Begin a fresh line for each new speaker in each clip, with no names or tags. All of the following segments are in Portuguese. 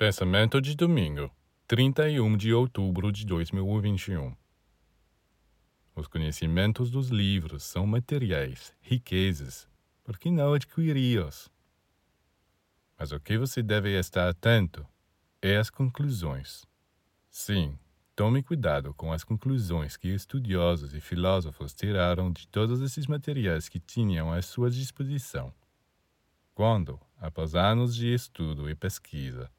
Pensamento de domingo, 31 de outubro de 2021. Os conhecimentos dos livros são materiais, riquezas, por que não adquiri-os? Mas o que você deve estar atento é as conclusões. Sim, tome cuidado com as conclusões que estudiosos e filósofos tiraram de todos esses materiais que tinham à sua disposição. Quando, após anos de estudo e pesquisa,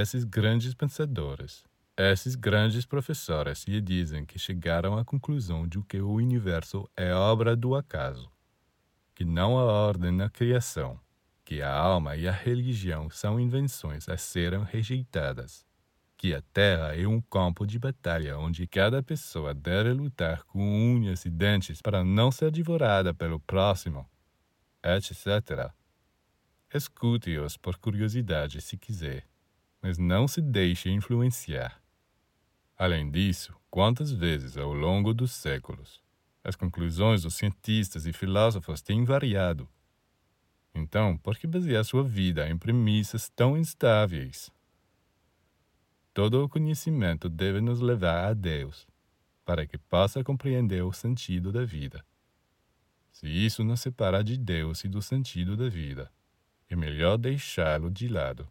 esses grandes pensadores, esses grandes professores lhe dizem que chegaram à conclusão de que o universo é obra do acaso, que não há ordem na criação, que a alma e a religião são invenções a serem rejeitadas, que a Terra é um campo de batalha onde cada pessoa deve lutar com unhas e dentes para não ser devorada pelo próximo, etc. Escute-os por curiosidade se quiser mas não se deixe influenciar. Além disso, quantas vezes ao longo dos séculos as conclusões dos cientistas e filósofos têm variado? Então, por que basear sua vida em premissas tão instáveis? Todo o conhecimento deve nos levar a Deus, para que possa compreender o sentido da vida. Se isso nos separa de Deus e do sentido da vida, é melhor deixá-lo de lado.